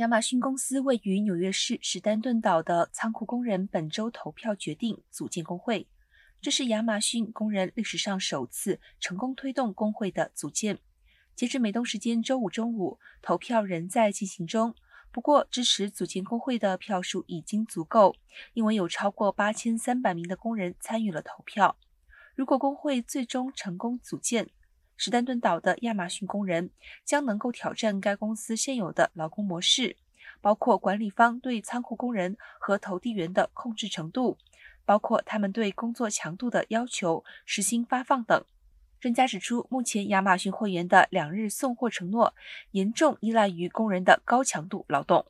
亚马逊公司位于纽约市史丹顿岛的仓库工人本周投票决定组建工会，这是亚马逊工人历史上首次成功推动工会的组建。截至美东时间周五中午，投票仍在进行中。不过，支持组建工会的票数已经足够，因为有超过八千三百名的工人参与了投票。如果工会最终成功组建，史丹顿岛的亚马逊工人将能够挑战该公司现有的劳工模式，包括管理方对仓库工人和投递员的控制程度，包括他们对工作强度的要求、时薪发放等。专家指出，目前亚马逊会员的两日送货承诺严重依赖于工人的高强度劳动。